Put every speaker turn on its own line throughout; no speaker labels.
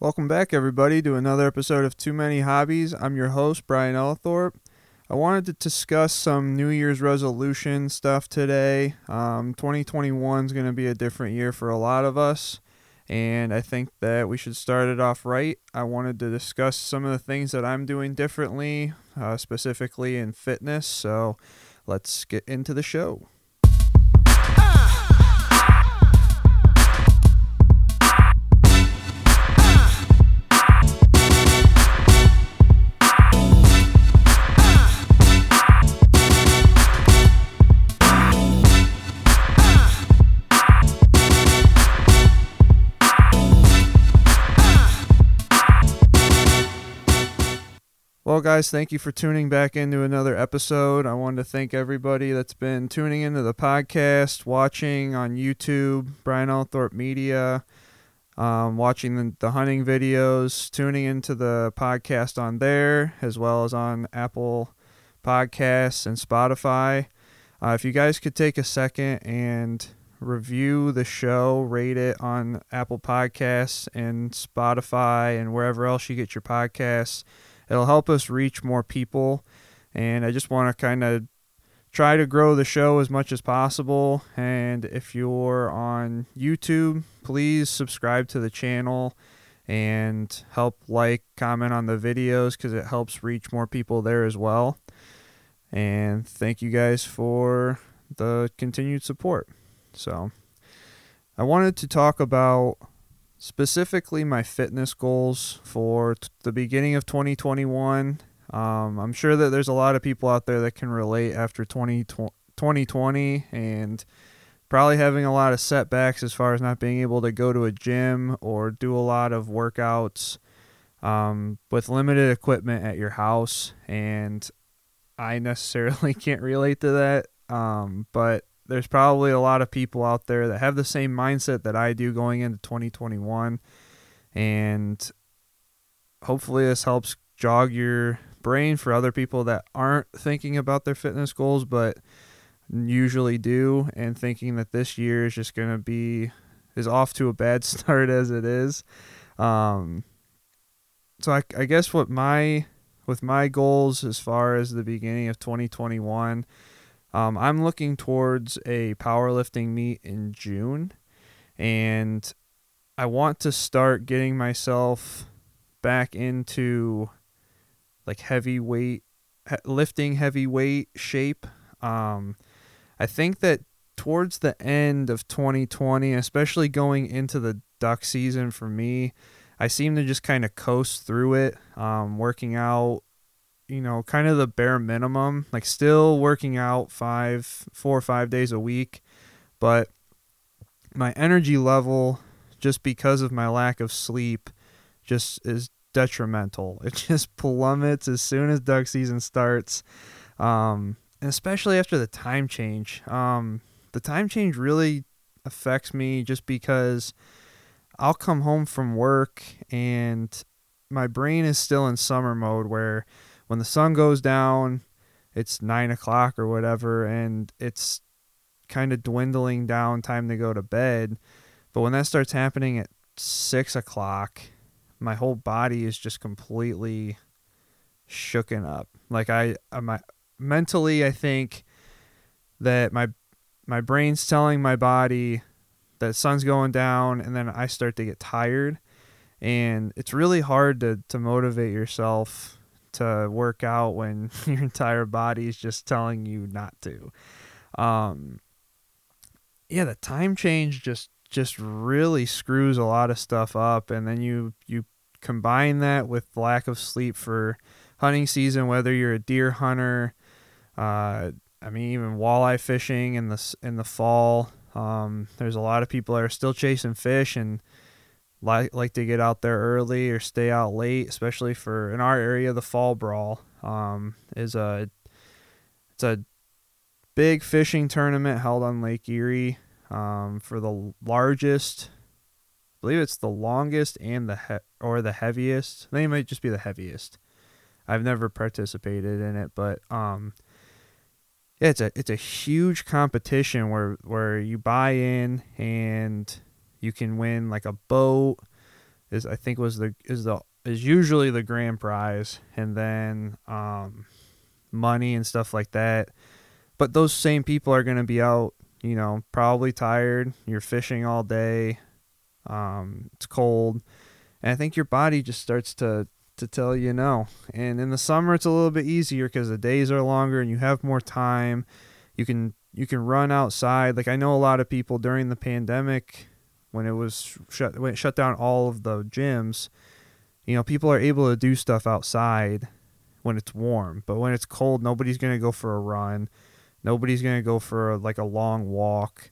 Welcome back, everybody, to another episode of Too Many Hobbies. I'm your host, Brian Ellithorpe. I wanted to discuss some New Year's resolution stuff today. Um, 2021 is going to be a different year for a lot of us, and I think that we should start it off right. I wanted to discuss some of the things that I'm doing differently, uh, specifically in fitness. So let's get into the show. Well, guys, thank you for tuning back into another episode. I wanted to thank everybody that's been tuning into the podcast, watching on YouTube, Brian Althorpe Media, um, watching the, the hunting videos, tuning into the podcast on there, as well as on Apple Podcasts and Spotify. Uh, if you guys could take a second and review the show, rate it on Apple Podcasts and Spotify and wherever else you get your podcasts it'll help us reach more people. And I just want to kind of try to grow the show as much as possible. And if you're on YouTube, please subscribe to the channel and help like, comment on the videos because it helps reach more people there as well. And thank you guys for the continued support. So, I wanted to talk about specifically my fitness goals for t- the beginning of 2021. Um, I'm sure that there's a lot of people out there that can relate after 20, 2020 and probably having a lot of setbacks as far as not being able to go to a gym or do a lot of workouts um, with limited equipment at your house. And I necessarily can't relate to that. Um, but there's probably a lot of people out there that have the same mindset that I do going into 2021. And hopefully, this helps jog your brain for other people that aren't thinking about their fitness goals, but usually do, and thinking that this year is just going to be is off to a bad start as it is. Um, so I, I guess what my with my goals as far as the beginning of 2021 um, I'm looking towards a powerlifting meet in June, and I want to start getting myself back into like heavyweight lifting heavy weight shape. Um, I think that towards the end of 2020, especially going into the duck season for me, I seem to just kind of coast through it, um, working out you know, kind of the bare minimum, like still working out five, four or five days a week, but my energy level, just because of my lack of sleep, just is detrimental. It just plummets as soon as duck season starts, um, and especially after the time change. Um, the time change really affects me just because I'll come home from work and my brain is still in summer mode where when the sun goes down, it's nine o'clock or whatever, and it's kind of dwindling down, time to go to bed. But when that starts happening at six o'clock, my whole body is just completely shooken up. Like I, my mentally, I think that my my brain's telling my body that sun's going down, and then I start to get tired, and it's really hard to to motivate yourself to work out when your entire body is just telling you not to. Um, yeah, the time change just just really screws a lot of stuff up, and then you you combine that with lack of sleep for hunting season, whether you're a deer hunter, uh, I mean even walleye fishing in the in the fall. Um, there's a lot of people that are still chasing fish and like like to get out there early or stay out late, especially for in our area the fall brawl um, is a it's a big fishing tournament held on Lake Erie um, for the largest. I believe it's the longest and the he- or the heaviest. It might just be the heaviest. I've never participated in it, but um, yeah, it's a it's a huge competition where where you buy in and you can win like a boat, is I think was the is the is usually the grand prize, and then um, money and stuff like that. But those same people are going to be out, you know, probably tired. You're fishing all day. Um, it's cold, and I think your body just starts to to tell you no. And in the summer, it's a little bit easier because the days are longer and you have more time. You can you can run outside. Like I know a lot of people during the pandemic, when it was shut when it shut down all of the gyms. You know, people are able to do stuff outside when it's warm, but when it's cold, nobody's gonna go for a run. Nobody's gonna go for a, like a long walk,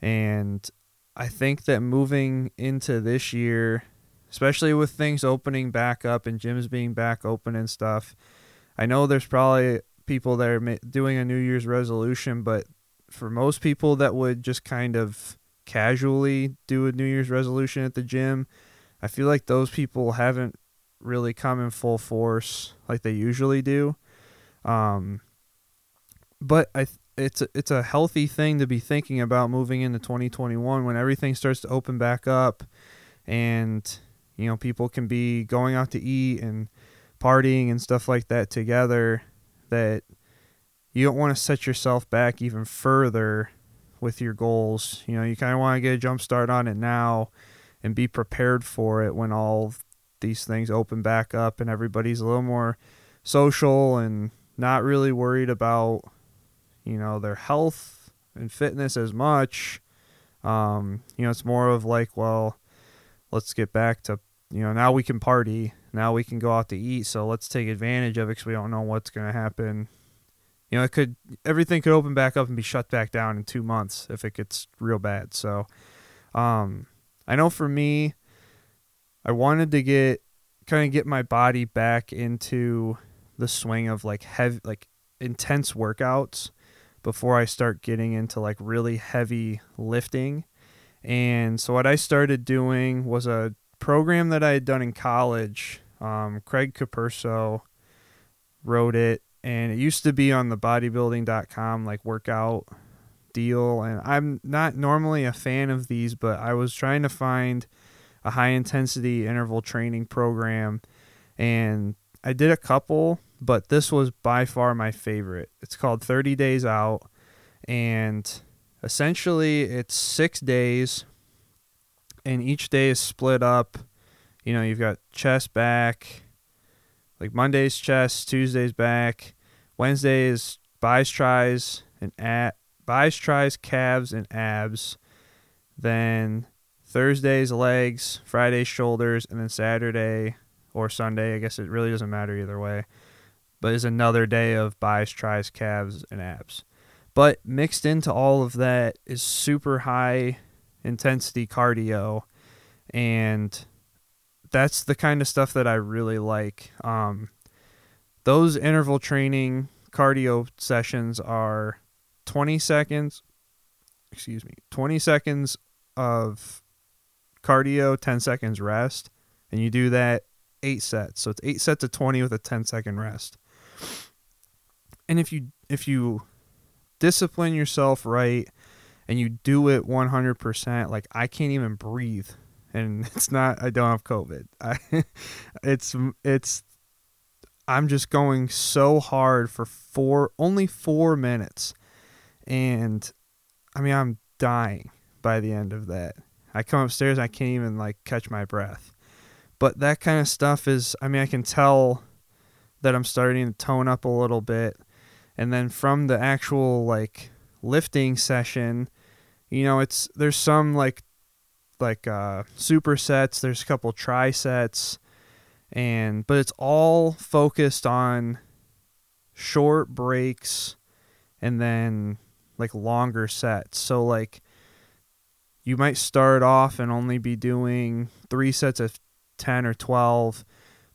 and I think that moving into this year especially with things opening back up and gyms being back open and stuff. I know there's probably people that are doing a New Year's resolution, but for most people that would just kind of casually do a New Year's resolution at the gym, I feel like those people haven't really come in full force like they usually do. Um, but I it's a, it's a healthy thing to be thinking about moving into 2021 when everything starts to open back up and you know, people can be going out to eat and partying and stuff like that together that you don't want to set yourself back even further with your goals. You know, you kind of want to get a jump start on it now and be prepared for it when all these things open back up and everybody's a little more social and not really worried about, you know, their health and fitness as much. Um, you know, it's more of like, well, let's get back to you know, now we can party. Now we can go out to eat. So let's take advantage of it because we don't know what's going to happen. You know, it could everything could open back up and be shut back down in two months if it gets real bad. So, um, I know for me, I wanted to get kind of get my body back into the swing of like heavy, like intense workouts before I start getting into like really heavy lifting. And so what I started doing was a program that I had done in college. Um, Craig Capurso wrote it, and it used to be on the bodybuilding.com like workout deal. And I'm not normally a fan of these, but I was trying to find a high intensity interval training program, and I did a couple, but this was by far my favorite. It's called 30 Days Out, and essentially it's six days and each day is split up. You know, you've got chest, back, like Monday's chest, Tuesday's back, Wednesday is bis, tries, and at bis, tries, calves, and abs. Then Thursday's legs, Friday's shoulders, and then Saturday or Sunday, I guess it really doesn't matter either way, but is another day of bis, tries, calves, and abs. But mixed into all of that is super high intensity cardio and that's the kind of stuff that I really like. Um, those interval training cardio sessions are 20 seconds, excuse me, 20 seconds of cardio, 10 seconds rest, and you do that eight sets. So it's eight sets of 20 with a 10 second rest. And if you if you discipline yourself right and you do it 100%, like I can't even breathe. And it's not I don't have COVID. I it's it's I'm just going so hard for four only 4 minutes. And I mean, I'm dying by the end of that. I come upstairs, I can't even like catch my breath. But that kind of stuff is I mean, I can tell that I'm starting to tone up a little bit. And then from the actual like lifting session, you know, it's there's some like like uh supersets, there's a couple trisets and but it's all focused on short breaks and then like longer sets. So like you might start off and only be doing 3 sets of 10 or 12,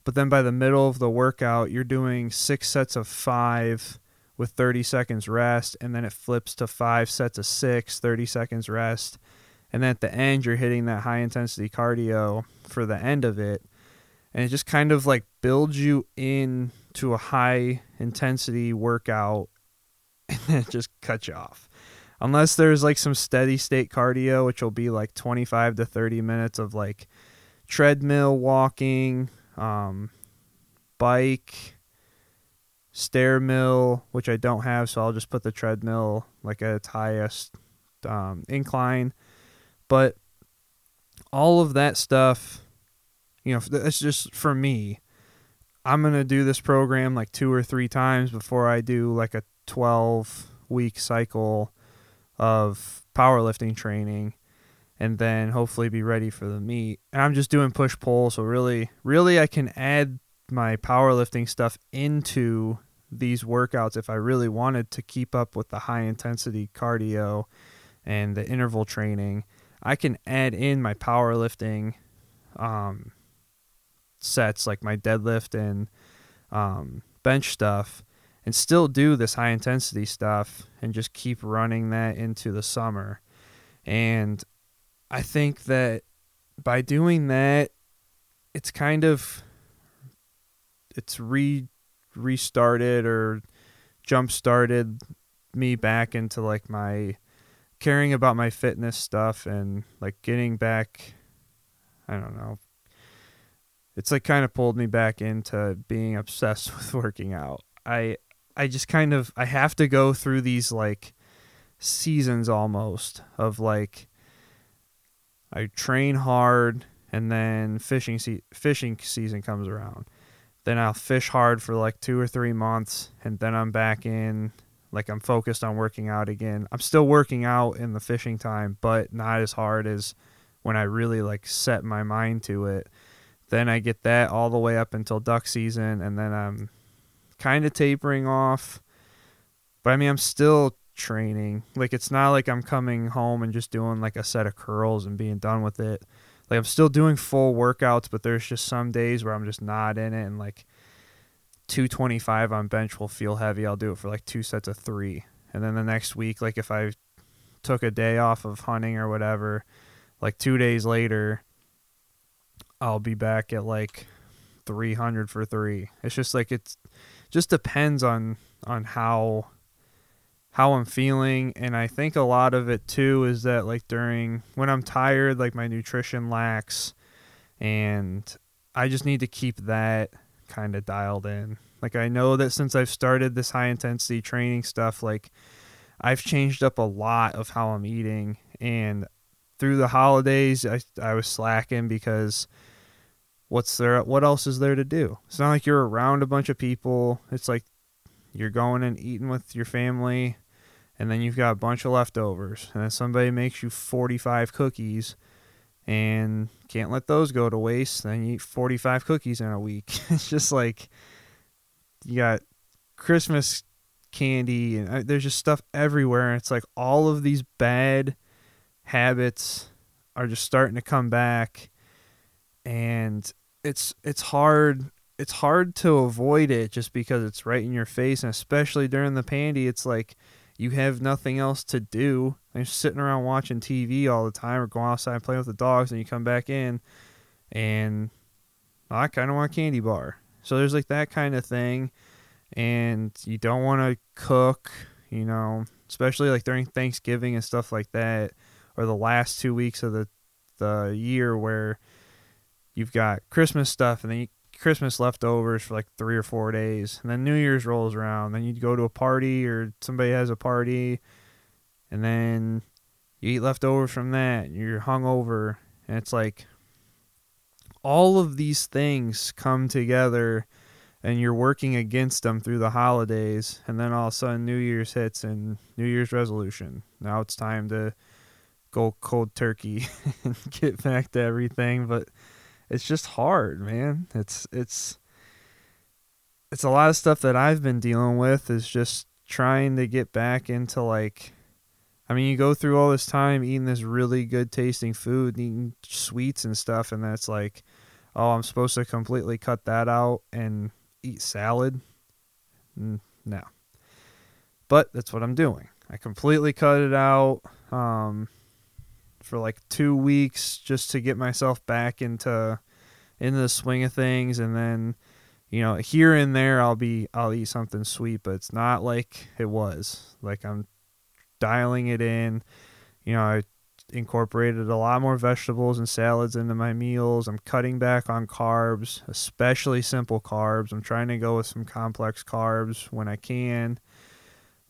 but then by the middle of the workout you're doing 6 sets of 5 with 30 seconds rest, and then it flips to five sets of six, 30 seconds rest. And at the end, you're hitting that high intensity cardio for the end of it. And it just kind of like builds you in to a high intensity workout and then just cuts you off. Unless there's like some steady state cardio, which will be like 25 to 30 minutes of like treadmill walking, um, bike, stair mill, which I don't have, so I'll just put the treadmill like at its highest um, incline. But all of that stuff, you know, that's just for me. I'm going to do this program like two or three times before I do like a 12 week cycle of powerlifting training and then hopefully be ready for the meet. And I'm just doing push pull, so really really I can add my powerlifting stuff into these workouts if I really wanted to keep up with the high intensity cardio and the interval training. I can add in my powerlifting um, sets like my deadlift and um, bench stuff and still do this high intensity stuff and just keep running that into the summer. And I think that by doing that, it's kind of it's re restarted or jump started me back into like my caring about my fitness stuff and like getting back I don't know it's like kind of pulled me back into being obsessed with working out. I I just kind of I have to go through these like seasons almost of like I train hard and then fishing se- fishing season comes around. Then I'll fish hard for like 2 or 3 months and then I'm back in like I'm focused on working out again. I'm still working out in the fishing time, but not as hard as when I really like set my mind to it. Then I get that all the way up until duck season and then I'm kind of tapering off. But I mean, I'm still training. Like it's not like I'm coming home and just doing like a set of curls and being done with it. Like I'm still doing full workouts, but there's just some days where I'm just not in it and like 225 on bench will feel heavy. I'll do it for like two sets of 3. And then the next week like if I took a day off of hunting or whatever, like 2 days later I'll be back at like 300 for 3. It's just like it's just depends on on how how I'm feeling and I think a lot of it too is that like during when I'm tired like my nutrition lacks and I just need to keep that kind of dialed in. Like I know that since I've started this high intensity training stuff like I've changed up a lot of how I'm eating and through the holidays I I was slacking because what's there what else is there to do? It's not like you're around a bunch of people. It's like you're going and eating with your family and then you've got a bunch of leftovers, and then somebody makes you 45 cookies and can't let those go to waste. Then you eat 45 cookies in a week. it's just like you got Christmas candy, and uh, there's just stuff everywhere. And it's like all of these bad habits are just starting to come back, and it's it's hard. It's hard to avoid it just because it's right in your face, and especially during the pandy, it's like you have nothing else to do. You're sitting around watching TV all the time or going outside and playing with the dogs, and you come back in and I kind of want a candy bar. So there's like that kind of thing. And you don't want to cook, you know, especially like during Thanksgiving and stuff like that, or the last two weeks of the, the year where you've got Christmas stuff and then you Christmas leftovers for like three or four days, and then New Year's rolls around. Then you go to a party or somebody has a party, and then you eat leftovers from that. And you're hungover, and it's like all of these things come together, and you're working against them through the holidays, and then all of a sudden New Year's hits and New Year's resolution. Now it's time to go cold turkey and get back to everything, but it's just hard, man. It's it's it's a lot of stuff that I've been dealing with is just trying to get back into like I mean, you go through all this time eating this really good tasting food, eating sweets and stuff, and that's like, oh, I'm supposed to completely cut that out and eat salad. No. But that's what I'm doing. I completely cut it out. Um, for like two weeks just to get myself back into into the swing of things and then you know here and there I'll be I'll eat something sweet but it's not like it was like I'm dialing it in you know I incorporated a lot more vegetables and salads into my meals. I'm cutting back on carbs, especially simple carbs. I'm trying to go with some complex carbs when I can.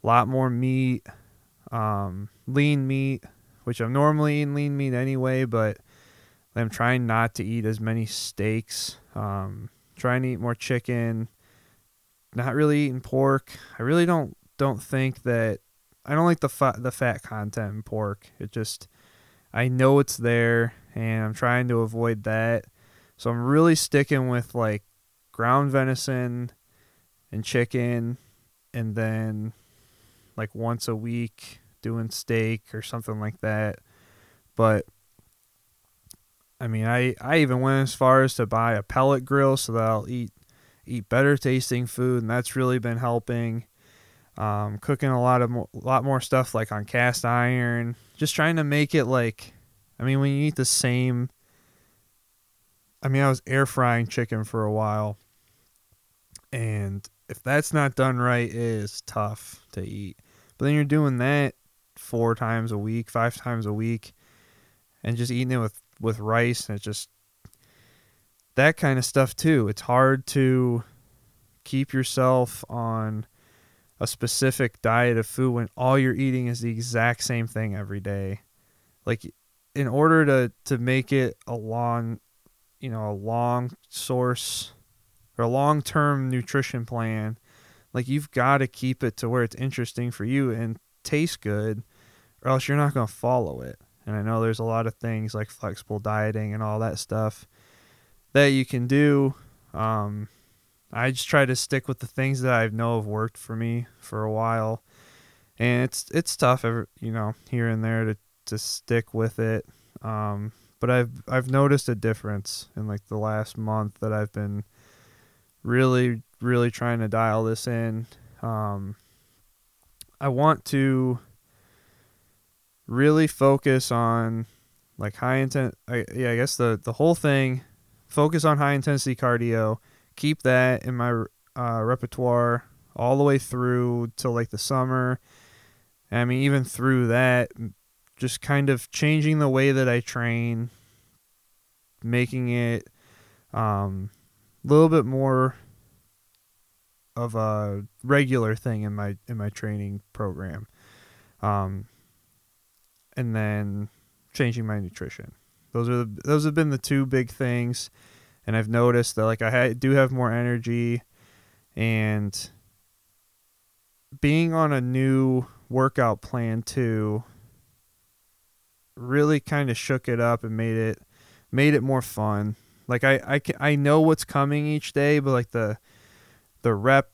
A lot more meat, um, lean meat, which I'm normally eating lean meat anyway, but I'm trying not to eat as many steaks. Um, trying to eat more chicken. Not really eating pork. I really don't don't think that I don't like the fat the fat content in pork. It just I know it's there and I'm trying to avoid that. So I'm really sticking with like ground venison and chicken and then like once a week doing steak or something like that. But I mean, I, I even went as far as to buy a pellet grill so that I'll eat eat better tasting food, and that's really been helping. Um, cooking a lot of mo- lot more stuff like on cast iron, just trying to make it like, I mean, when you eat the same. I mean, I was air frying chicken for a while, and if that's not done right, it is tough to eat. But then you're doing that four times a week, five times a week, and just eating it with with rice, and it's just that kind of stuff too. It's hard to keep yourself on a specific diet of food when all you're eating is the exact same thing every day. Like in order to to make it a long, you know, a long source or a long-term nutrition plan, like you've got to keep it to where it's interesting for you and taste good or else you're not going to follow it. And I know there's a lot of things like flexible dieting and all that stuff that you can do. Um, I just try to stick with the things that I know have worked for me for a while, and it's it's tough, every, you know, here and there to to stick with it. Um, but I've I've noticed a difference in like the last month that I've been really really trying to dial this in. Um, I want to really focus on like high intent. I, yeah, I guess the the whole thing. Focus on high intensity cardio. Keep that in my uh, repertoire all the way through till like the summer. I mean, even through that, just kind of changing the way that I train, making it um, a little bit more of a regular thing in my in my training program. Um, and then changing my nutrition. Those are the, those have been the two big things, and I've noticed that like I ha- do have more energy, and being on a new workout plan too really kind of shook it up and made it made it more fun. Like I I I know what's coming each day, but like the the rep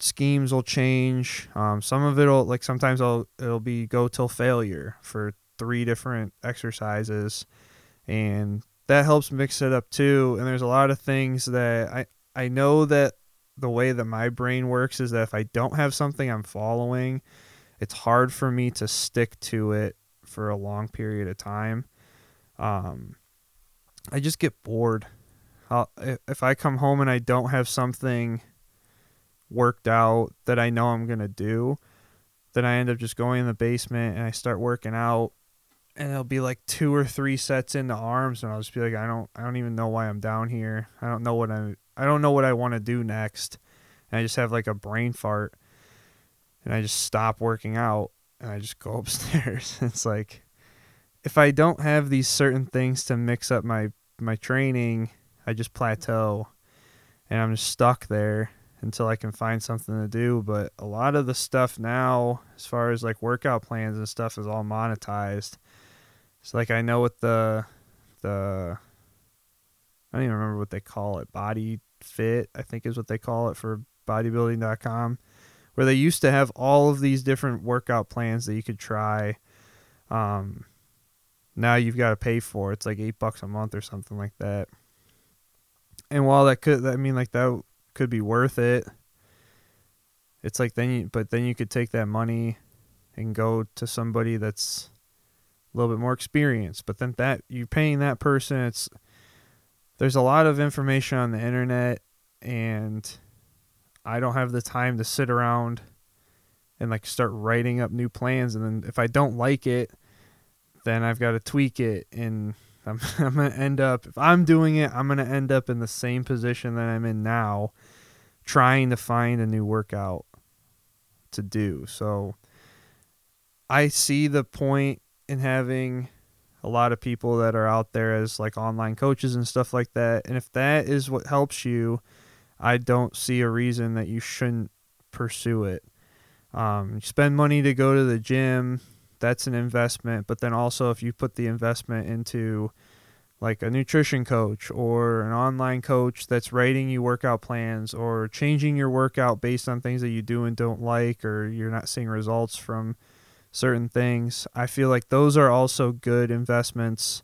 schemes will change. Um, some of it'll like sometimes I'll it'll be go till failure for three different exercises, and that helps mix it up too. And there's a lot of things that I I know that the way that my brain works is that if I don't have something I'm following, it's hard for me to stick to it for a long period of time. Um, I just get bored. I'll, if I come home and I don't have something worked out that I know I'm going to do, then I end up just going in the basement and I start working out and it'll be like two or three sets into arms and I'll just be like I don't I don't even know why I'm down here. I don't know what I I don't know what I want to do next. And I just have like a brain fart and I just stop working out and I just go upstairs. it's like if I don't have these certain things to mix up my my training, I just plateau and I'm just stuck there until I can find something to do. But a lot of the stuff now, as far as like workout plans and stuff, is all monetized. So like I know what the the I don't even remember what they call it. Body Fit, I think is what they call it for bodybuilding.com, where they used to have all of these different workout plans that you could try. Um, now you've got to pay for it. It's like eight bucks a month or something like that. And while that could, I mean, like that could be worth it. It's like then you, but then you could take that money and go to somebody that's a little bit more experienced. But then that you're paying that person, it's there's a lot of information on the internet, and I don't have the time to sit around and like start writing up new plans. And then if I don't like it, then I've got to tweak it and I'm, I'm going to end up, if I'm doing it, I'm going to end up in the same position that I'm in now, trying to find a new workout to do. So I see the point in having a lot of people that are out there as like online coaches and stuff like that. And if that is what helps you, I don't see a reason that you shouldn't pursue it. Um, you spend money to go to the gym, that's an investment. But then also, if you put the investment into like a nutrition coach or an online coach that's writing you workout plans or changing your workout based on things that you do and don't like or you're not seeing results from certain things. I feel like those are also good investments.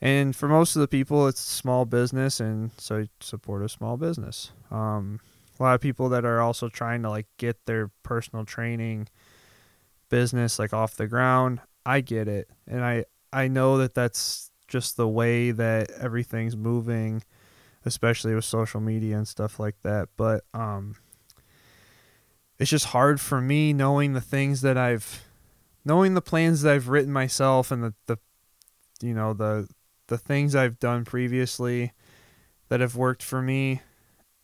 And for most of the people, it's small business, and so support a small business. Um, a lot of people that are also trying to like get their personal training business like off the ground. I get it, and I I know that that's just the way that everything's moving, especially with social media and stuff like that. But um, it's just hard for me knowing the things that I've knowing the plans that I've written myself and the, the you know the the things I've done previously that have worked for me,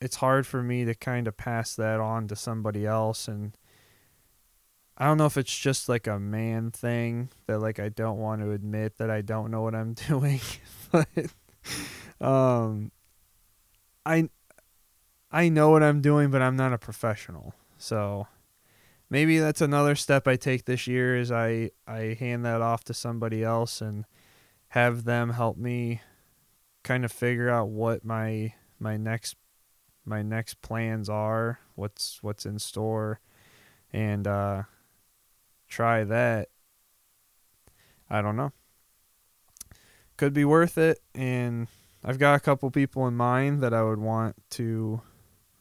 it's hard for me to kind of pass that on to somebody else and I don't know if it's just like a man thing that like I don't want to admit that I don't know what I'm doing, but um I I know what I'm doing, but I'm not a professional. So maybe that's another step I take this year is I I hand that off to somebody else and have them help me kind of figure out what my my next my next plans are, what's what's in store and uh try that. I don't know. Could be worth it and I've got a couple people in mind that I would want to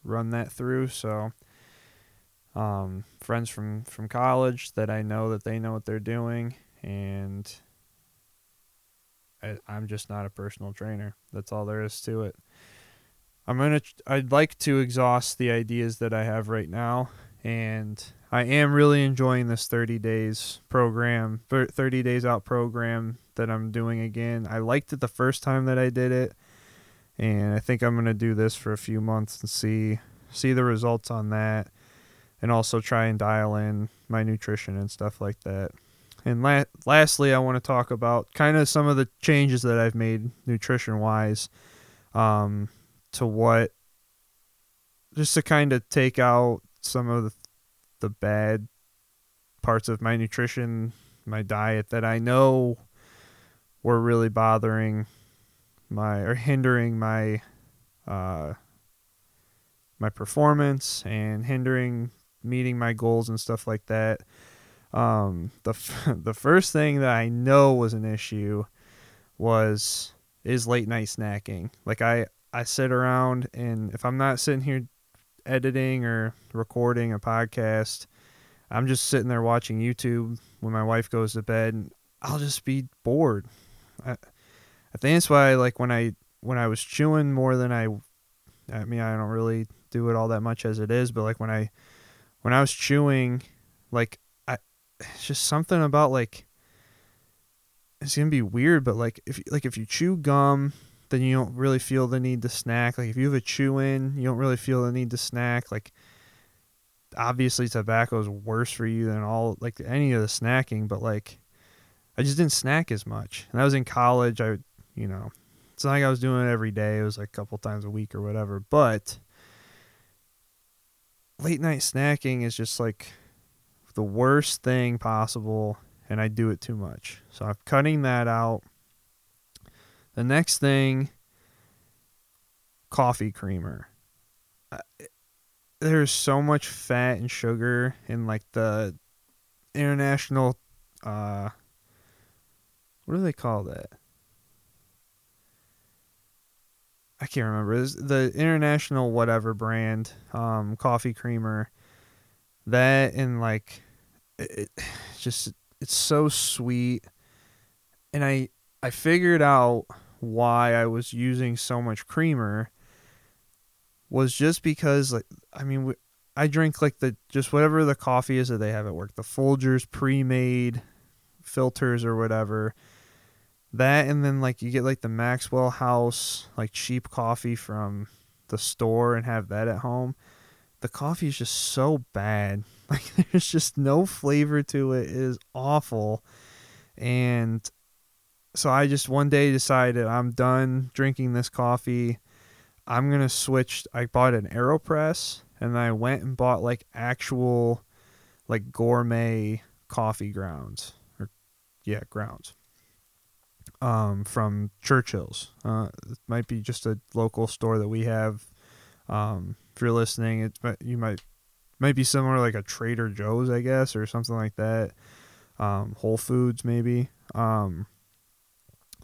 run that through, so um, friends from from college that I know that they know what they're doing, and I, I'm just not a personal trainer. That's all there is to it. I'm gonna. I'd like to exhaust the ideas that I have right now, and I am really enjoying this 30 days program, 30 days out program that I'm doing again. I liked it the first time that I did it, and I think I'm gonna do this for a few months and see see the results on that and also try and dial in my nutrition and stuff like that. And la- lastly, I want to talk about kind of some of the changes that I've made nutrition wise um, to what, just to kind of take out some of the, bad parts of my nutrition, my diet that I know were really bothering my or hindering my uh, my performance and hindering meeting my goals and stuff like that. Um, the f- the first thing that I know was an issue was is late night snacking. Like I I sit around and if I'm not sitting here editing or recording a podcast, I'm just sitting there watching YouTube when my wife goes to bed and I'll just be bored. I, I think that's why like when I when I was chewing more than I I mean I don't really do it all that much as it is, but like when I when I was chewing, like I, it's just something about like it's gonna be weird, but like if like if you chew gum, then you don't really feel the need to snack. Like if you have a chew in, you don't really feel the need to snack. Like obviously tobacco is worse for you than all like any of the snacking, but like I just didn't snack as much. And I was in college. I you know it's not like I was doing it every day. It was like a couple times a week or whatever. But late night snacking is just like the worst thing possible and I do it too much. So I'm cutting that out. The next thing coffee creamer. there's so much fat and sugar in like the international uh what do they call that? I can't remember. It's the international whatever brand um, coffee creamer. That and like it, it just it's so sweet, and I I figured out why I was using so much creamer was just because like I mean I drink like the just whatever the coffee is that they have at work the Folgers pre-made filters or whatever. That and then like you get like the Maxwell House like cheap coffee from the store and have that at home. The coffee is just so bad. Like there's just no flavor to it. It is awful. And so I just one day decided I'm done drinking this coffee. I'm to switch I bought an AeroPress and I went and bought like actual like gourmet coffee grounds or yeah, grounds um, from Churchill's. Uh, it might be just a local store that we have. Um, if you're listening, it you might might be similar like a Trader Joe's, I guess, or something like that. Um, Whole Foods maybe. Um,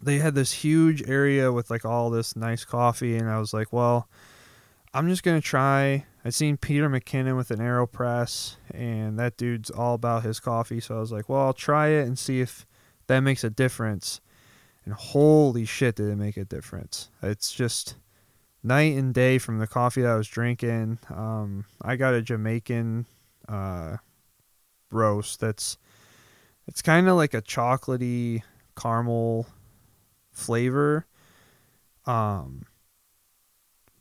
they had this huge area with like all this nice coffee, and I was like, well, I'm just gonna try. I'd seen Peter McKinnon with an Aeropress, and that dude's all about his coffee. So I was like, well, I'll try it and see if that makes a difference and holy shit did it make a difference it's just night and day from the coffee that i was drinking um, i got a jamaican uh, roast that's it's kind of like a chocolatey caramel flavor um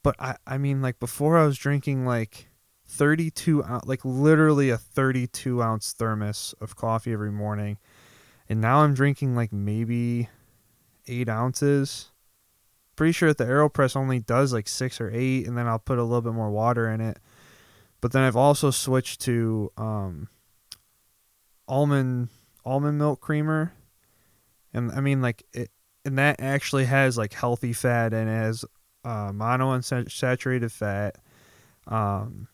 but i i mean like before i was drinking like 32 ounce, like literally a 32 ounce thermos of coffee every morning and now i'm drinking like maybe eight ounces. Pretty sure that the AeroPress only does like six or eight, and then I'll put a little bit more water in it. But then I've also switched to um, almond almond milk creamer, and I mean like it, and that actually has like healthy fat and has uh, monounsaturated fat. Um,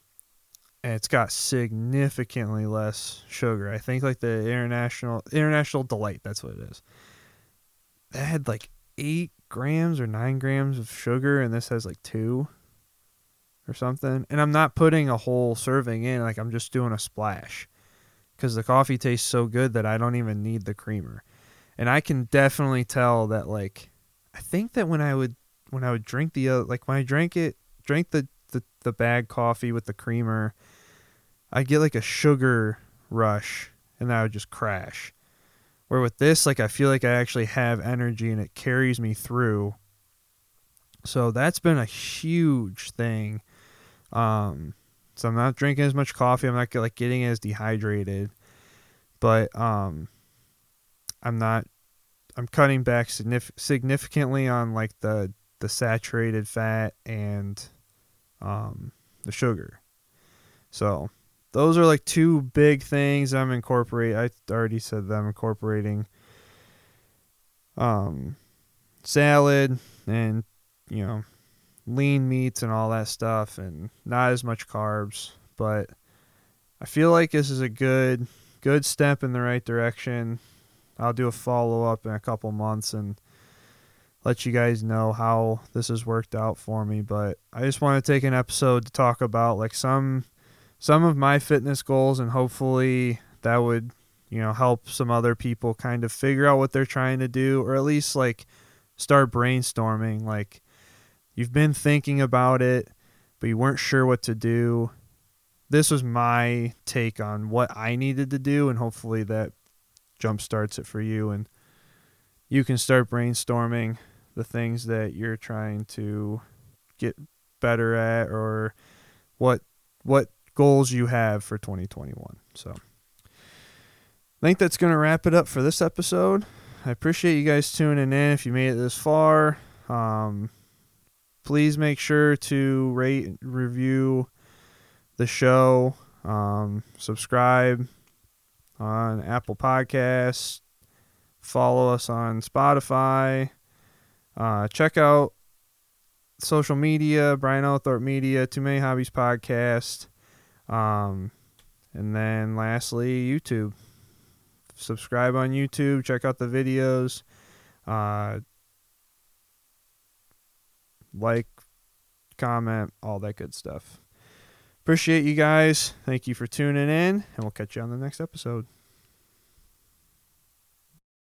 and it's got significantly less sugar. I think like the international international delight. That's what it is that had like eight grams or nine grams of sugar, and this has like two or something. And I'm not putting a whole serving in, like I'm just doing a splash because the coffee tastes so good that I don't even need the creamer. And I can definitely tell that, like, I think that when I would when I would drink the uh, like when I drank it, drank the the the bag coffee with the creamer, I'd get like a sugar rush, and then I would just crash. Where with this, like I feel like I actually have energy and it carries me through. So that's been a huge thing. Um, so I'm not drinking as much coffee. I'm not like getting as dehydrated, but um, I'm not. I'm cutting back signif- significantly on like the the saturated fat and um, the sugar. So those are like two big things I'm incorporating. I already said that I'm incorporating um, salad and you know lean meats and all that stuff, and not as much carbs. But I feel like this is a good good step in the right direction. I'll do a follow up in a couple months and let you guys know how this has worked out for me. But I just want to take an episode to talk about like some some of my fitness goals and hopefully that would you know help some other people kind of figure out what they're trying to do or at least like start brainstorming like you've been thinking about it but you weren't sure what to do this was my take on what i needed to do and hopefully that jump starts it for you and you can start brainstorming the things that you're trying to get better at or what what goals you have for 2021. So I think that's going to wrap it up for this episode. I appreciate you guys tuning in. If you made it this far, um, please make sure to rate, review the show, um, subscribe on Apple Podcasts, follow us on Spotify, uh, check out social media, Brian Althorpe Media, Too Many Hobbies Podcast. Um, and then lastly, YouTube. Subscribe on YouTube. Check out the videos. Uh, like, comment, all that good stuff. Appreciate you guys. Thank you for tuning in, and we'll catch you on the next episode.